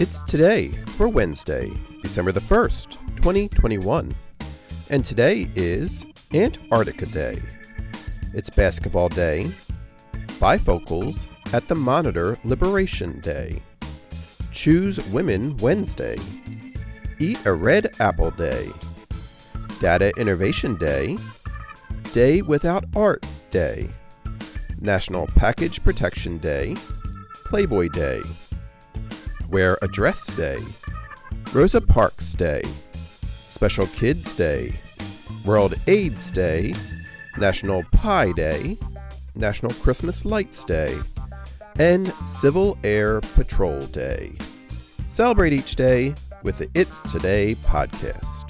It's today for Wednesday, December the 1st, 2021. And today is Antarctica Day. It's Basketball Day, Bifocals at the Monitor Liberation Day, Choose Women Wednesday, Eat a Red Apple Day, Data Innovation Day, Day Without Art Day, National Package Protection Day, Playboy Day, Wear a Dress Day, Rosa Parks Day, Special Kids Day, World AIDS Day, National Pie Day, National Christmas Lights Day, and Civil Air Patrol Day. Celebrate each day with the It's Today podcast.